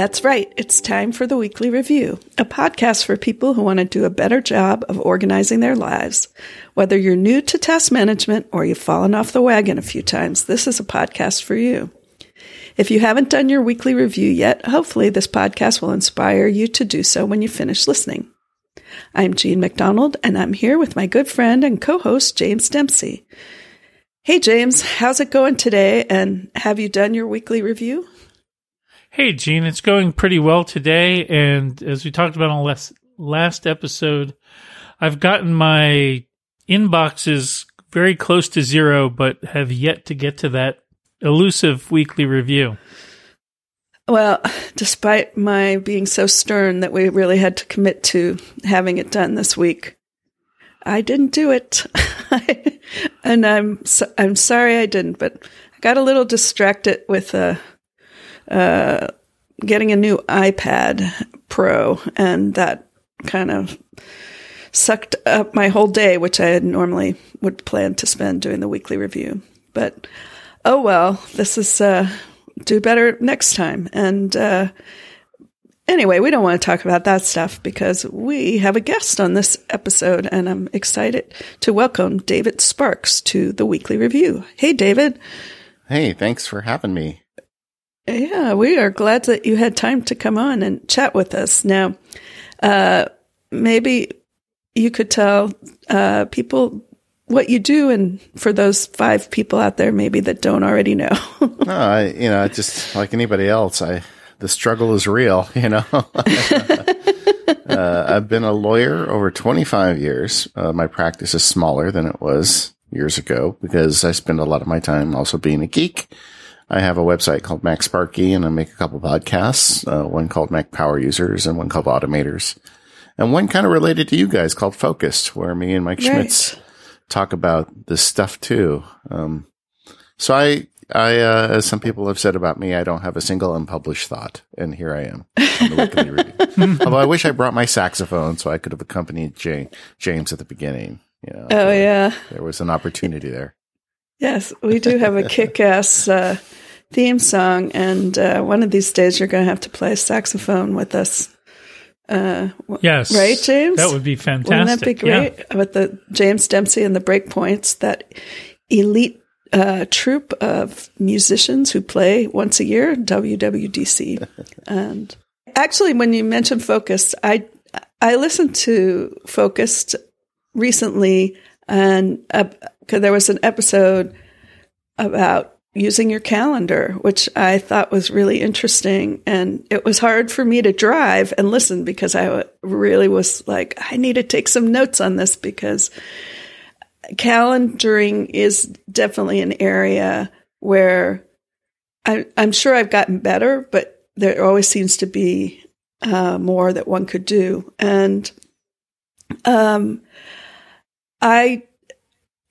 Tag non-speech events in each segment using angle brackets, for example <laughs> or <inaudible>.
That's right. It's time for the weekly review, a podcast for people who want to do a better job of organizing their lives. Whether you're new to task management or you've fallen off the wagon a few times, this is a podcast for you. If you haven't done your weekly review yet, hopefully this podcast will inspire you to do so when you finish listening. I'm Jean McDonald, and I'm here with my good friend and co-host James Dempsey. Hey, James, how's it going today? And have you done your weekly review? Hey, Jean, it's going pretty well today. And as we talked about on last, last episode, I've gotten my inboxes very close to zero, but have yet to get to that elusive weekly review. Well, despite my being so stern that we really had to commit to having it done this week, I didn't do it. <laughs> and I'm so, I'm sorry I didn't, but I got a little distracted with uh, uh, getting a new iPad Pro, and that kind of sucked up my whole day, which I had normally would plan to spend doing the weekly review. But oh well, this is uh, do better next time. And uh, anyway, we don't want to talk about that stuff because we have a guest on this episode, and I'm excited to welcome David Sparks to the weekly review. Hey, David. Hey, thanks for having me. Yeah, we are glad that you had time to come on and chat with us. Now, uh, maybe you could tell uh, people what you do, and for those five people out there, maybe that don't already know. <laughs> no, I, you know, just like anybody else, I the struggle is real. <laughs> You know, <laughs> uh, I've been a lawyer over 25 years. Uh, my practice is smaller than it was years ago because I spend a lot of my time also being a geek. I have a website called MacSparky, and I make a couple podcasts, uh, one called Mac Power Users and one called Automators. And one kind of related to you guys called Focused, where me and Mike right. Schmitz talk about this stuff too. Um, so I, I, uh, as some people have said about me, I don't have a single unpublished thought, and here I am. <laughs> Although I wish I brought my saxophone so I could have accompanied Jay, James at the beginning. You know, oh yeah, there was an opportunity there. Yes, we do have a kick-ass uh, theme song, and uh, one of these days you're going to have to play saxophone with us. Uh, yes, right, James. That would be fantastic. Wouldn't that be great? Yeah. With the James Dempsey and the Breakpoints, that elite uh, troupe of musicians who play once a year, WWDC. <laughs> and actually, when you mentioned Focused, I I listened to Focused recently, and uh, there was an episode about using your calendar, which I thought was really interesting. And it was hard for me to drive and listen because I really was like, I need to take some notes on this because calendaring is definitely an area where I, am sure I've gotten better, but there always seems to be uh, more that one could do. And um, I,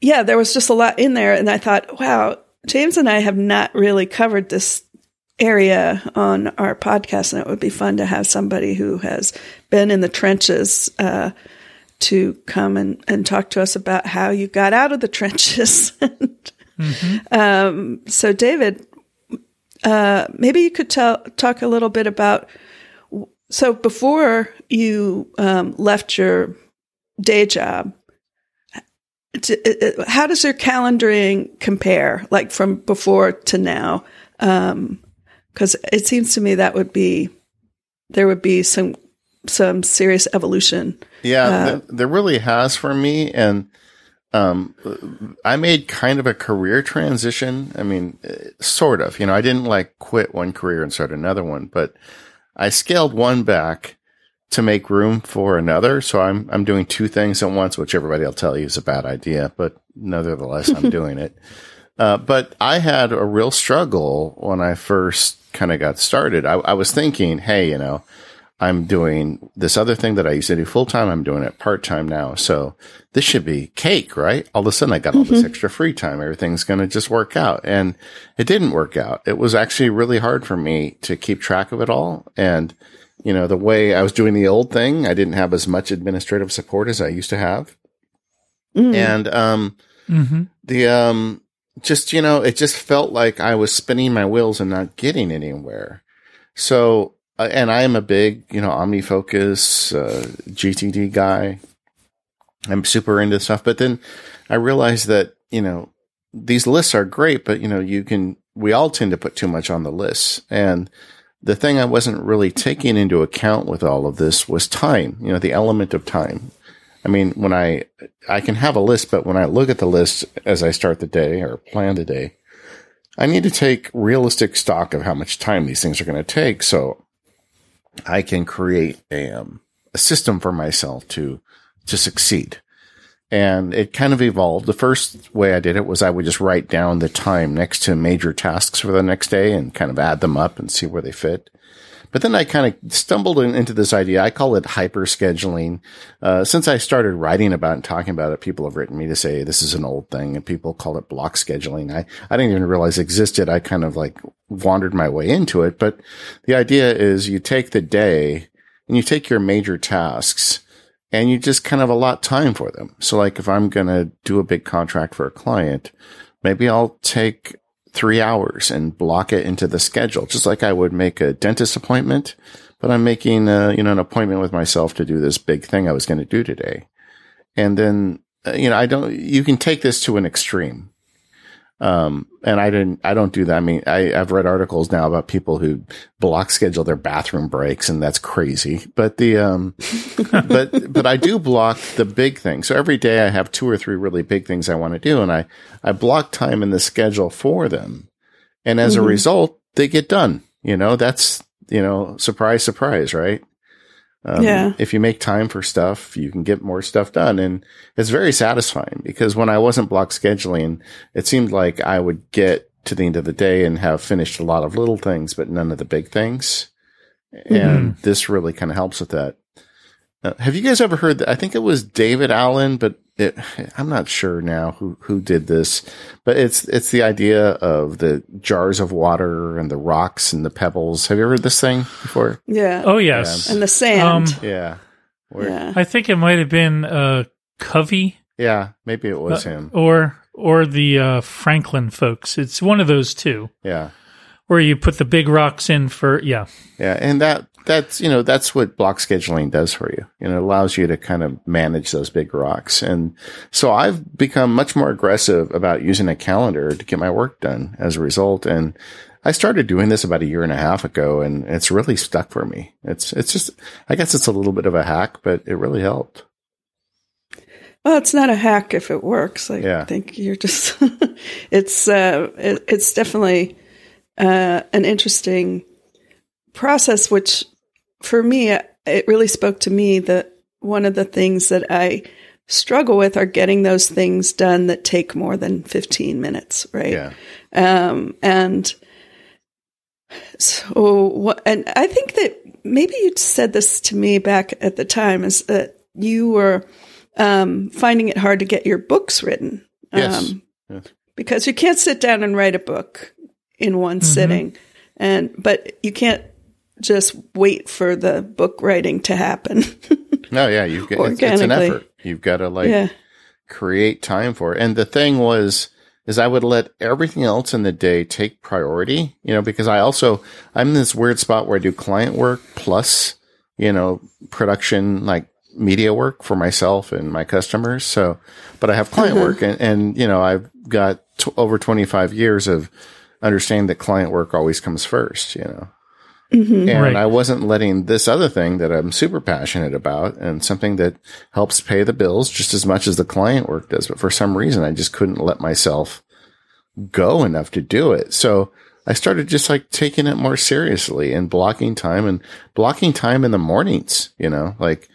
yeah, there was just a lot in there. And I thought, wow, James and I have not really covered this area on our podcast, and it would be fun to have somebody who has been in the trenches uh, to come and, and talk to us about how you got out of the <laughs> trenches. mm-hmm. um, so, David, uh, maybe you could tell talk a little bit about. So, before you um, left your day job, how does your calendaring compare, like from before to now? Because um, it seems to me that would be there would be some some serious evolution. Yeah, uh, there really has for me, and um, I made kind of a career transition. I mean, uh, sort of. You know, I didn't like quit one career and start another one, but I scaled one back to make room for another. So I'm I'm doing two things at once, which everybody will tell you is a bad idea, but nevertheless, I'm <laughs> doing it. Uh, but I had a real struggle when I first kind of got started. I, I, was thinking, hey, you know, I'm doing this other thing that I used to do full time. I'm doing it part time now. So this should be cake, right? All of a sudden I got all mm-hmm. this extra free time. Everything's going to just work out. And it didn't work out. It was actually really hard for me to keep track of it all. And you know, the way I was doing the old thing, I didn't have as much administrative support as I used to have. Mm. And, um, mm-hmm. the, um, just, you know, it just felt like I was spinning my wheels and not getting anywhere. So uh, and I am a big, you know, OmniFocus, uh, GTD guy. I'm super into stuff, but then I realized that, you know, these lists are great, but you know, you can, we all tend to put too much on the lists. And the thing I wasn't really taking into account with all of this was time, you know, the element of time. I mean, when I, I can have a list, but when I look at the list as I start the day or plan the day, I need to take realistic stock of how much time these things are going to take. So I can create a, um, a system for myself to, to succeed. And it kind of evolved. The first way I did it was I would just write down the time next to major tasks for the next day and kind of add them up and see where they fit. But then I kind of stumbled in, into this idea. I call it hyper scheduling. Uh, since I started writing about and talking about it, people have written me to say this is an old thing and people call it block scheduling. I, I didn't even realize it existed. I kind of like wandered my way into it. But the idea is you take the day and you take your major tasks and you just kind of allot time for them. So like if I'm going to do a big contract for a client, maybe I'll take three hours and block it into the schedule, just like I would make a dentist appointment, but I'm making, uh, you know, an appointment with myself to do this big thing I was going to do today. And then, uh, you know, I don't, you can take this to an extreme. Um, and I didn't, I don't do that. I mean, I, I've read articles now about people who block schedule their bathroom breaks and that's crazy. But the, um, <laughs> but, but I do block the big things. So every day I have two or three really big things I want to do and I, I block time in the schedule for them. And as mm-hmm. a result, they get done. You know, that's, you know, surprise, surprise, right? Um, yeah. If you make time for stuff, you can get more stuff done. And it's very satisfying because when I wasn't block scheduling, it seemed like I would get to the end of the day and have finished a lot of little things, but none of the big things. Mm-hmm. And this really kind of helps with that. Uh, have you guys ever heard that? I think it was David Allen, but it, I'm not sure now who, who did this, but it's, it's the idea of the jars of water and the rocks and the pebbles. Have you ever heard this thing before? Yeah. Oh, yes. Yeah. And the sand. Um, yeah. Where, yeah. I think it might have been, uh, Covey. Yeah. Maybe it was uh, him. Or, or the, uh, Franklin folks. It's one of those two. Yeah. Where you put the big rocks in for, yeah. Yeah. And that, that's you know that's what block scheduling does for you. You know, it allows you to kind of manage those big rocks. And so I've become much more aggressive about using a calendar to get my work done as a result. And I started doing this about a year and a half ago, and it's really stuck for me. It's it's just I guess it's a little bit of a hack, but it really helped. Well, it's not a hack if it works. I yeah. think you're just <laughs> it's uh, it, it's definitely uh, an interesting process, which for me, it really spoke to me that one of the things that I struggle with are getting those things done that take more than 15 minutes, right? Yeah. Um, and so, what, and I think that maybe you said this to me back at the time is that you were um, finding it hard to get your books written. Yes. Um, yes. Because you can't sit down and write a book in one mm-hmm. sitting. And, but you can't just wait for the book writing to happen. <laughs> no, yeah, you've got it's, it's, an effort. You've got to like yeah. create time for it. And the thing was, is I would let everything else in the day take priority, you know, because I also, I'm in this weird spot where I do client work plus, you know, production, like media work for myself and my customers. So, but I have client mm-hmm. work and, and, you know, I've got t- over 25 years of understanding that client work always comes first, you know. Mm-hmm. And right. I wasn't letting this other thing that I'm super passionate about and something that helps pay the bills just as much as the client work does. But for some reason, I just couldn't let myself go enough to do it. So I started just like taking it more seriously and blocking time and blocking time in the mornings, you know, like,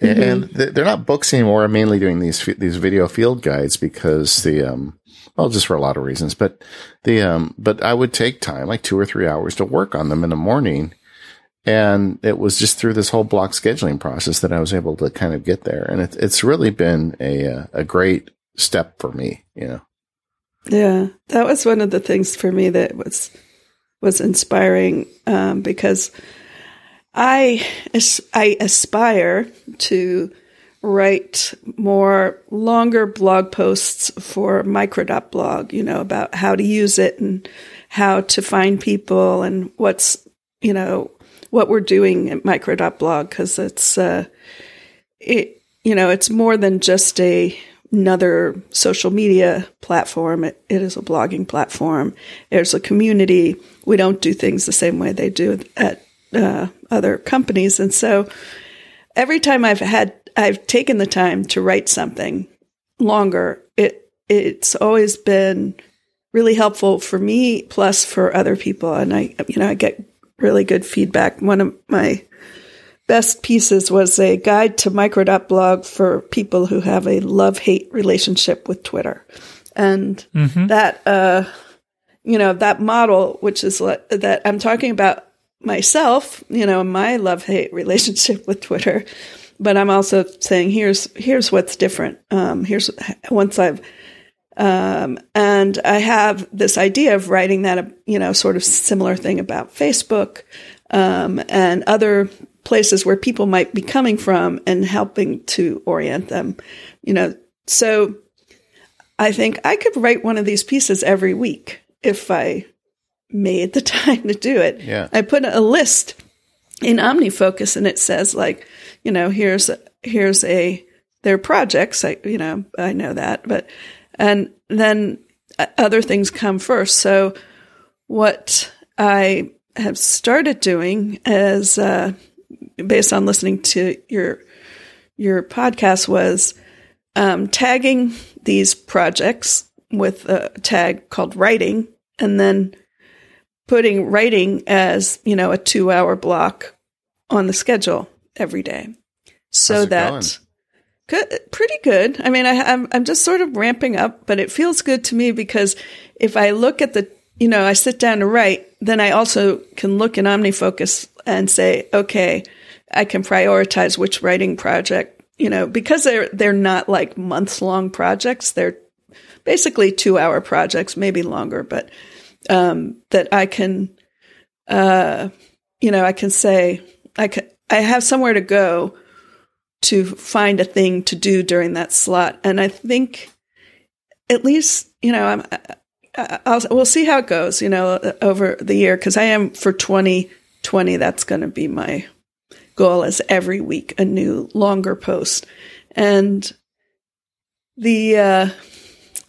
mm-hmm. and they're not books anymore. I'm mainly doing these, these video field guides because the, um, well, just for a lot of reasons, but the, um, but I would take time, like two or three hours to work on them in the morning. And it was just through this whole block scheduling process that I was able to kind of get there. And it, it's really been a, uh, a great step for me, you know? Yeah. That was one of the things for me that was, was inspiring, um, because I, I aspire to, write more longer blog posts for micro.blog, you know, about how to use it and how to find people and what's, you know, what we're doing at micro.blog because it's uh, it you know it's more than just a another social media platform. It, it is a blogging platform. There's a community. We don't do things the same way they do at uh, other companies, and so every time I've had I've taken the time to write something longer, it it's always been really helpful for me plus for other people and I you know I get really good feedback. One of my best pieces was a guide to micro.blog for people who have a love-hate relationship with Twitter. And mm-hmm. that uh you know that model which is that I'm talking about myself, you know, my love-hate <laughs> relationship with Twitter but I'm also saying here's here's what's different. Um, here's once I've um, and I have this idea of writing that you know sort of similar thing about Facebook um, and other places where people might be coming from and helping to orient them. You know, so I think I could write one of these pieces every week if I made the <laughs> time to do it. Yeah. I put a list in OmniFocus and it says like you know, here's here's a their projects. I you know I know that, but and then other things come first. So what I have started doing is uh, based on listening to your your podcast was um, tagging these projects with a tag called writing, and then putting writing as you know a two hour block on the schedule every day. So that good, pretty good. I mean, I, I'm, I'm just sort of ramping up, but it feels good to me because if I look at the, you know, I sit down to write, then I also can look in OmniFocus and say, okay, I can prioritize which writing project, you know, because they're, they're not like months long projects. They're basically two hour projects, maybe longer, but, um, that I can, uh, you know, I can say, I can, I have somewhere to go to find a thing to do during that slot. And I think at least, you know, I'm, I'll, we'll see how it goes, you know, over the year. Cause I am for 2020, that's going to be my goal is every week, a new longer post. And the, uh,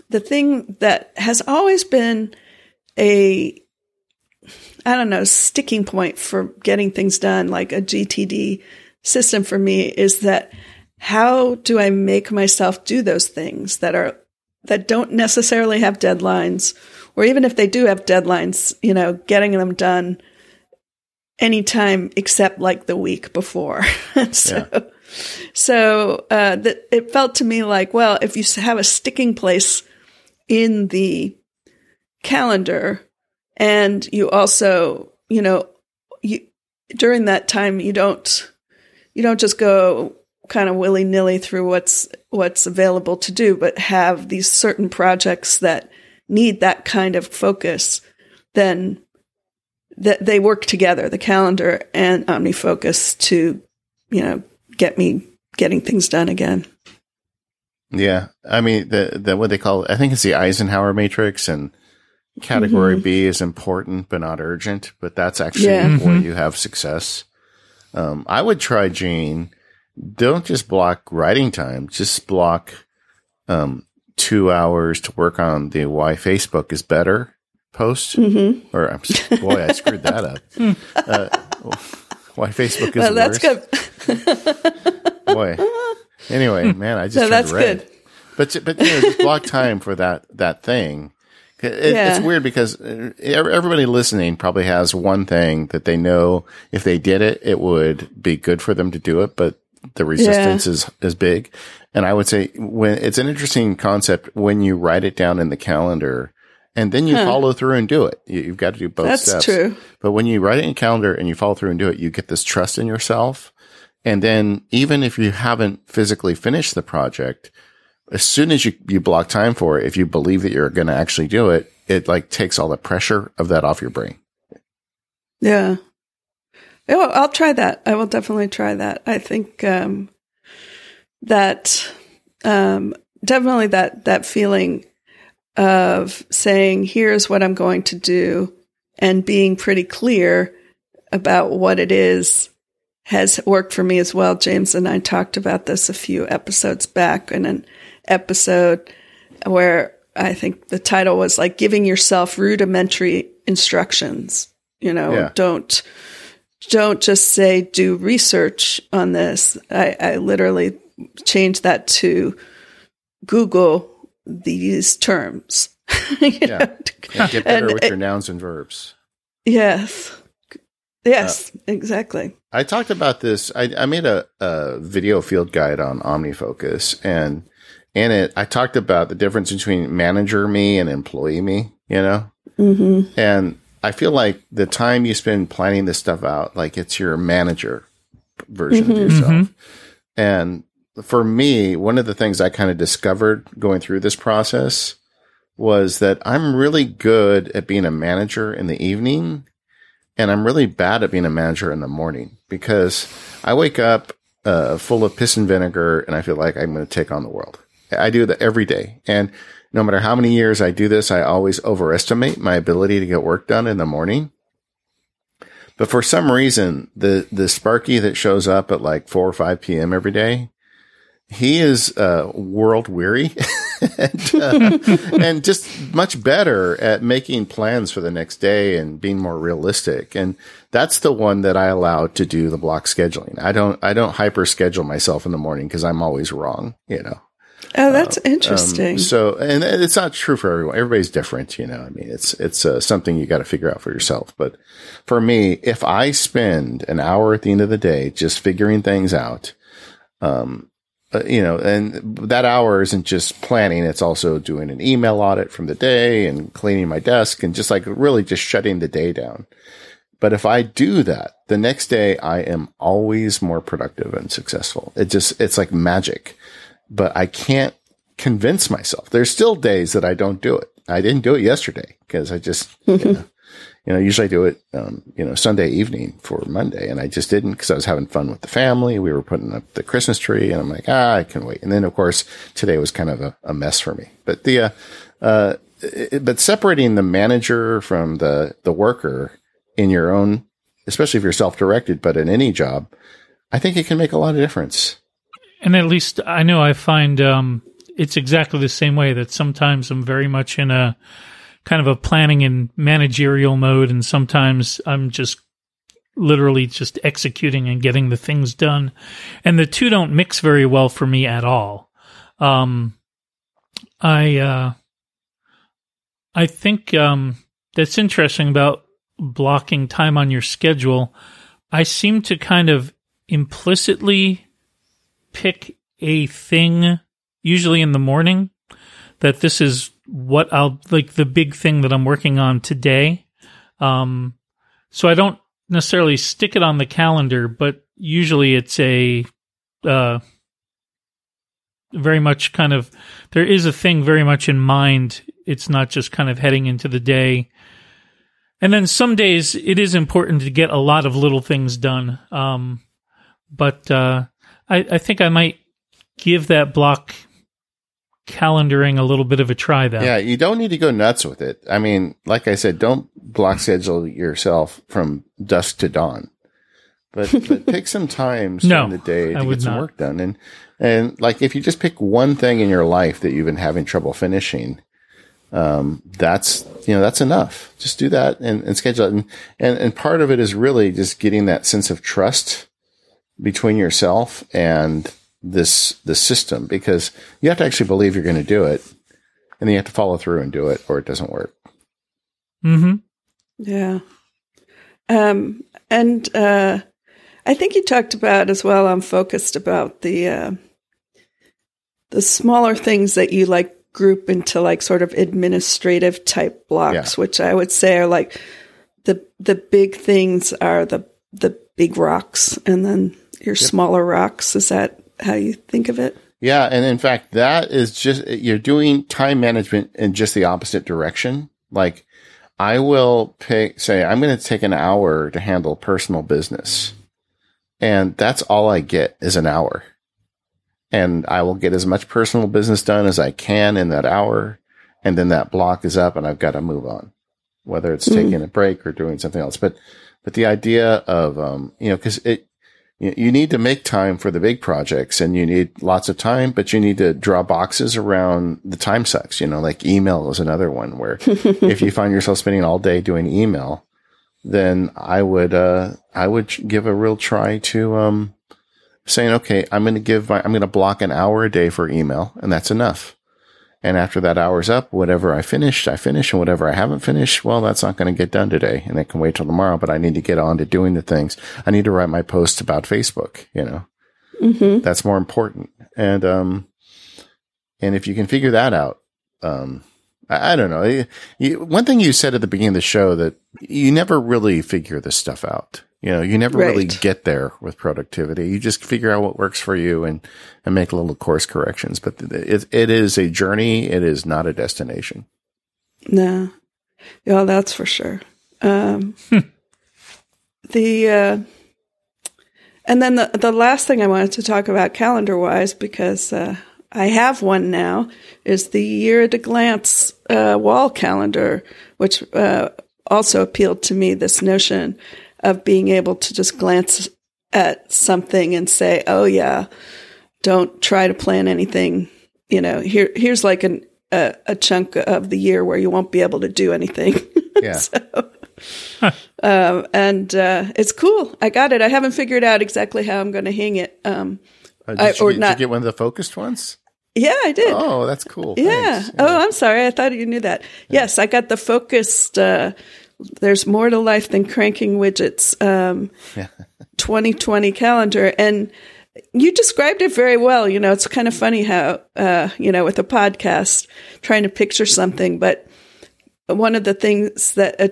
the thing that has always been a I don't know, sticking point for getting things done, like a GTD system for me is that how do I make myself do those things that are, that don't necessarily have deadlines, or even if they do have deadlines, you know, getting them done anytime except like the week before. <laughs> so, yeah. so, uh, that it felt to me like, well, if you have a sticking place in the calendar, and you also, you know, you, during that time, you don't, you don't just go kind of willy nilly through what's, what's available to do, but have these certain projects that need that kind of focus, then that they work together, the calendar and OmniFocus to, you know, get me getting things done again. Yeah. I mean, the, the, what they call, I think it's the Eisenhower matrix and Category mm-hmm. B is important but not urgent, but that's actually yeah. where mm-hmm. you have success. Um, I would try Jean. Don't just block writing time. Just block um, two hours to work on the why Facebook is better post. Mm-hmm. Or boy, I screwed that up. <laughs> Uh, why Facebook is well, that's good. <laughs> boy. Anyway, man, I just no, that's red. good. But but you know, just block time for that that thing it, yeah. It's weird because uh, everybody listening probably has one thing that they know if they did it, it would be good for them to do it, but the resistance yeah. is, is big. And I would say when it's an interesting concept when you write it down in the calendar and then you huh. follow through and do it. You, have got to do both That's steps. true. But when you write it in calendar and you follow through and do it, you get this trust in yourself. And then even if you haven't physically finished the project, as soon as you, you block time for it, if you believe that you're going to actually do it, it like takes all the pressure of that off your brain. Yeah. Oh, I'll try that. I will definitely try that. I think, um, that, um, definitely that, that feeling of saying, here's what I'm going to do and being pretty clear, about what it is has worked for me as well. James and I talked about this a few episodes back in an episode where I think the title was like giving yourself rudimentary instructions. You know, Yeah. don't don't just say do research on this. I, I literally changed that to Google these terms. <laughs> Yeah. Yeah, get better And with it- your nouns and verbs. Yes. Yes, uh, exactly. I talked about this. I, I made a, a video field guide on OmniFocus, and in it, I talked about the difference between manager me and employee me. You know, hmm and I feel like the time you spend planning this stuff out, like it's your manager version of Mhm. yourself. Mhm. And for me, one of the things I kind of discovered going through this process was that I'm really good at being a manager in the evening and I'm really bad at being a manager in the morning because I wake up uh, full of piss and vinegar and I feel like I'm going to take on the world. I do that every day. And no matter how many years I do this, I always overestimate my ability to get work done in the morning. But for some reason, the, the Sparky that shows up at like 4 or 5 p.m. every day, he is uh, world weary <laughs> and, uh, and just much better at making plans for the next day and being more realistic. And that's the one that I allow to do the block scheduling. I don't I don't hyper schedule myself in the morning because I'm always wrong. You know. Oh, that's Um, interesting. so, and it's not true for everyone. Everybody's different, you know. I mean, it's it's uh, something you got to figure out for yourself. But for me, if I spend an hour at the end of the day just figuring things out, um, uh, you know, and that hour isn't just planning; it's also doing an email audit from the day and cleaning my desk and just like really just shutting the day down. But if I do that, the next day I am always more productive and successful. It just, it's like magic but I can't convince myself. There's still days that I don't do it. I didn't do it yesterday because I just, you, <laughs> know, you know, usually I do it, um, you know, Sunday evening for Monday, and I just didn't because I was having fun with the family. We were putting up the Christmas tree, and I'm like, ah, I can wait. And then, of course, today was kind of a, a mess for me. But the, uh, uh, it- but separating the manager from the the worker in your own, especially if you're self directed, but in any job, I think it can make a lot of difference. And at least I know I find um, it's exactly the same way that sometimes I'm very much in a kind of a planning and managerial mode, and sometimes I'm just literally just executing and getting the things done. And the two don't mix very well for me at all. Um, I uh, I think um, that's interesting about blocking time on your schedule. I seem to kind of implicitly pick a thing, usually in the morning, that this is what I'll like the big thing that I'm working on today. Um, so I don't necessarily stick it on the calendar, but usually it's a uh, very much kind of there is a thing very much in mind. It's not just kind of heading into the day. And then some days it is important to get a lot of little things done. Um, but uh, I, I think I might give that block calendaring a little bit of a try though. Yeah, you don't need to go nuts with it. I mean, like I said, don't block schedule yourself from dusk to dawn. But, <laughs> but pick some times No, during the day to would get some not. work done. And and like if you just pick one thing in your life that you've been having trouble finishing, um, that's you know that's enough. Just do that and, and schedule it. And, and and part of it is really just getting that sense of trust between yourself and this the system because you have to actually believe you're going to do it and then you have to follow through and do it or it doesn't work. Mm-hmm. Yeah. Um, and uh, I think you talked about as well. I'm focused about the uh, the smaller things that you like group into like sort of administrative type blocks, which I would say are like the the big things are the the big rocks, and then your smaller rocks. Is that how you think of it? Yeah, and in fact, that is just you're doing time management in just the opposite direction. Like, I will pick, say, I'm going to take an hour to handle personal business, and that's all I get is an hour, and I will get as much personal business done as I can in that hour, and then that block is up, and I've got to move on, whether it's Mhm. taking a break or doing something else. But but the idea of, um, you know, cause it, you need to make time for the big projects and you need lots of time, but you need to draw boxes around the time sucks, you know, like email is another one where <laughs> if you find yourself spending all day doing email, then I would, uh, I would give a real try to, um, saying, okay, I'm going to give my, I'm going to block an hour a day for email and that's enough. And after that hour's up, whatever I finished, I finish. And whatever I haven't finished, well, that's not going to get done today. And it can wait till tomorrow, but I need to get on to doing the things. I need to write my post about Facebook, you know, Mm-hmm. that's more important. And, um, and if you can figure that out, um, I, I don't know. You- you- one thing you said at the beginning of the show that you never really figure this stuff out. You know, you never really get there with productivity. You just figure out what works for you and, and make little course corrections. But it, it is a journey. It is not a destination. No. Yeah, that's for sure. Um, the uh, and then the the last thing I wanted to talk about calendar wise because uh, I have one now is the year at a glance uh, wall calendar, which uh, also appealed to me. This notion of being able to just glance at something and say, "Oh yeah," don't try to plan anything. You know, here here's like an a, a chunk of the year where you won't be able to do anything. <laughs> Yeah. so, um, and uh, it's cool. I got it. I haven't figured out exactly how I'm going to hang it. Um, Uh, did, I- you, or did you not- get one of the focused ones? yeah, I did. Oh, that's cool. Yeah. Thanks. Oh, I'm sorry. I thought you knew that. Yes, I got the focused. Uh, there's more to life than cranking widgets. Um, 2020 <laughs> calendar, and you described it very well. You know, it's kind of funny how uh, you know with a podcast trying to picture something, but one of the things that uh,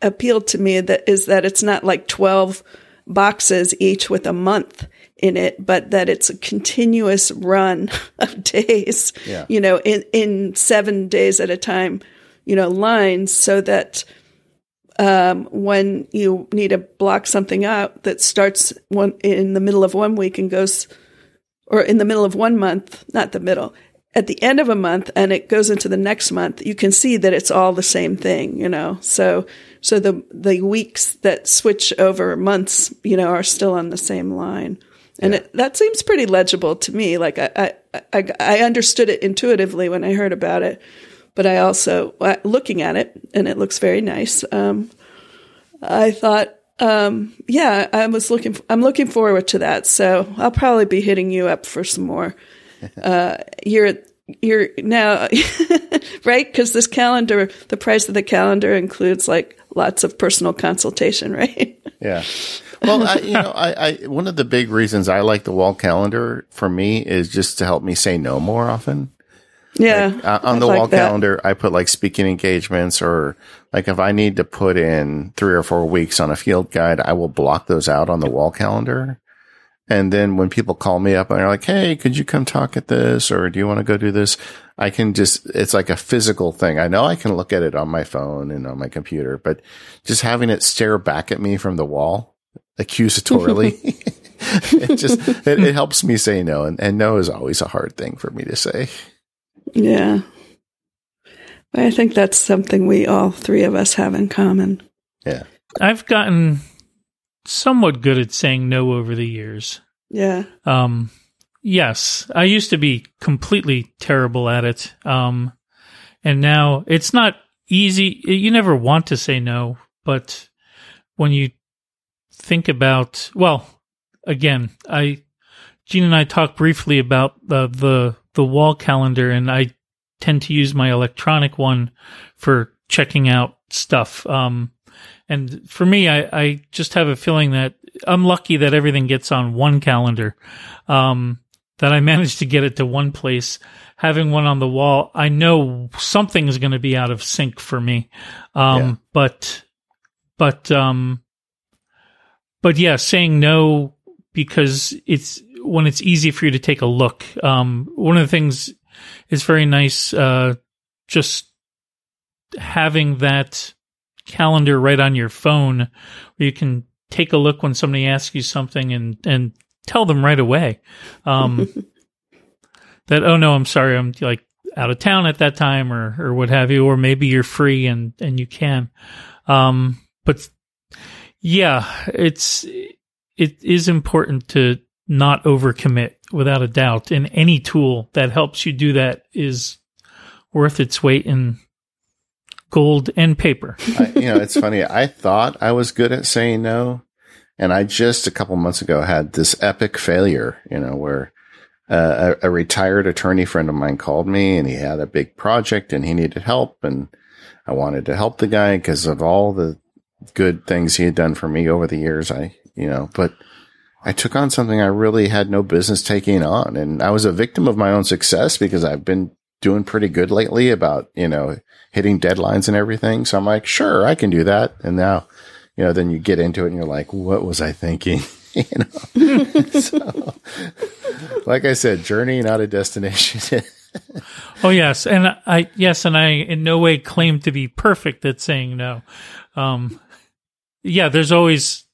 appealed to me that is that it's not like 12 boxes each with a month in it, but that it's a continuous run <laughs> of days, Yeah. you know, in, in seven days at a time, you know, lines so that um, when you need to block something out that starts one in the middle of one week and goes, or in the middle of one month, not the middle, at the end of a month and it goes into the next month, you can see that it's all the same thing, you know. So, so the the weeks that switch over months, you know, are still on the same line, and it, that seems pretty legible to me. Like I, I, I, I understood it intuitively when I heard about it, but I also uh, looking at it and it looks very nice. Um, I thought, um, yeah, I was looking. I'm looking forward to that. So I'll probably be hitting you up for some more. <laughs> Uh, you're you're now <laughs> right because this calendar, the price of the calendar includes like lots of personal consultation, <laughs> right? Yeah. Well, I, you know, I, I, one of the big reasons I like the wall calendar for me is just to help me say no more often. Yeah, Uh, on the like wall that. calendar, I put like speaking engagements or like if I need to put in three or four weeks on a field guide, I will block those out on the wall calendar. And then when people call me up and they're like, Hey, could you come talk at this? Or do you want to go do this? I can just, it's like a physical thing. I know I can look at it on my phone and on my computer, but just having it stare back at me from the wall accusatorily, <laughs> <laughs> it just, it, it helps me say no. And, and no is always a hard thing for me to say. Yeah, but I think that's something we all three of us have in common. Yeah. I've gotten somewhat good at saying no over the years. Yeah, Um, yes, I used to be completely terrible at it. Um, and now it's not easy. You never want to say no, but when you think about, well, again, I, Jean and I talked briefly about the, the, the wall calendar and I tend to use my electronic one for checking out stuff. Um, and for me, I, I just have a feeling that I'm lucky that everything gets on one calendar. Um, that I <laughs> managed to get it to one place. Having one on the wall, I know something is going to be out of sync for me. Um, Yeah. but, but, um, but yeah, saying no because it's when it's easy for you to take a look. Um, one of the things is very nice, uh, just having that calendar right on your phone where you can take a look when somebody asks you something and, and tell them right away. Um, <laughs> that, oh no, I'm sorry. I'm like out of town at that time or, or what have you, or maybe you're free and, and you can. Um, but Yeah, it's it is important to not overcommit without a doubt. And any tool that helps you do that is worth its weight in gold and paper. <laughs> I, you know, it's funny. I thought I was good at saying no. And I just a couple months ago had this epic failure, you know, where uh, a, a retired attorney friend of mine called me and he had a big project and he needed help. And I wanted to help the guy because of all the good things he had done for me over the years. I, you know, but I took on something I really had no business taking on. And I was a victim of my own success because I've been doing pretty good lately about, you know, hitting deadlines and everything. So I'm like, sure, I can do that. And now, you know, then you get into it and you're like, what was I thinking? <laughs> you know, <laughs> so like I said, journey, not a destination. <laughs> oh yes. And I, yes. And I in no way claim to be perfect at saying no. Um, yeah, there's always,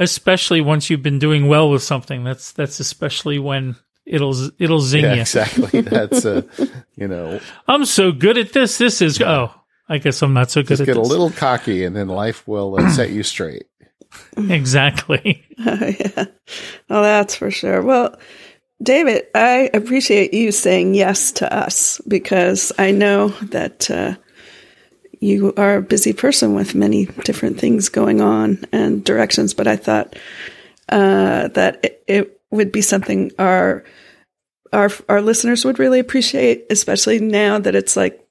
especially once you've been doing well with something, that's, that's especially when it'll, it'll zing yeah, you. Exactly. <laughs> That's, uh, you know, I'm so good at this. This is, oh, I guess I'm not so good just at get this. a little cocky and then life will uh, set you straight. <laughs> exactly. Oh, <laughs> yeah. Well, that's for sure. Well, David, I appreciate you saying yes to us because I know that uh, you are a busy person with many different things going on and directions, but I thought uh, that it, it, would be something our our our listeners would really appreciate, especially now that it's like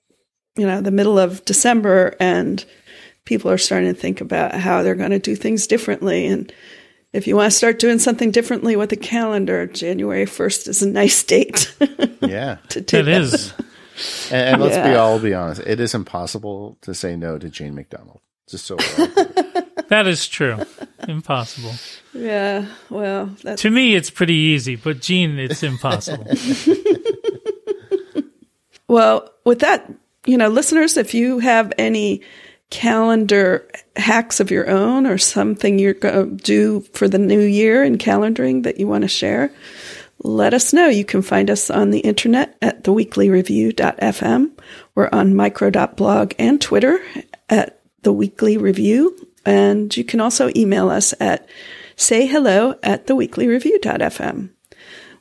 you know the middle of December and people are starting to think about how they're going to do things differently and if you want to start doing something differently with the calendar, January 1st is a nice <laughs> date. yeah. to do it is. And, and let's yeah. be all be honest, it is impossible to say no to Jane McDonald. Just so <laughs> that is true. Impossible. Yeah. Well, to me, it's pretty easy, but Jean, it's impossible. <laughs> well, with that, you know, listeners, if you have any calendar hacks of your own or something you're going to do for the new year in calendaring that you want to share, let us know. You can find us on the internet at theweeklyreview.fm. We're on micro.blog and Twitter at the Weekly Review. And you can also email us at sayhello at theweeklyreview.fm.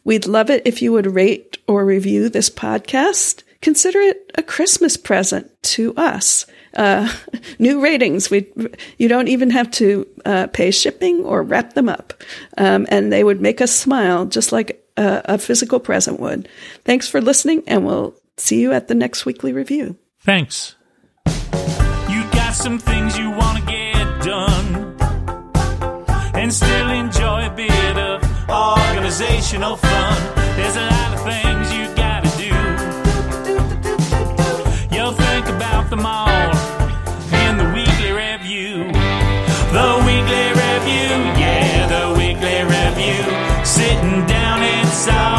We'd love it if you would rate or review this podcast. Consider it a Christmas present to us uh, <laughs> new ratings. We you don't even have to uh, pay shipping or wrap them up, um, and they would make us smile just like a, physical present would. Thanks for listening, and we'll see you at the next weekly review. Thanks. You got some things you want to get done, and still enjoy a bit of organizational fun. There's a lot of things you down,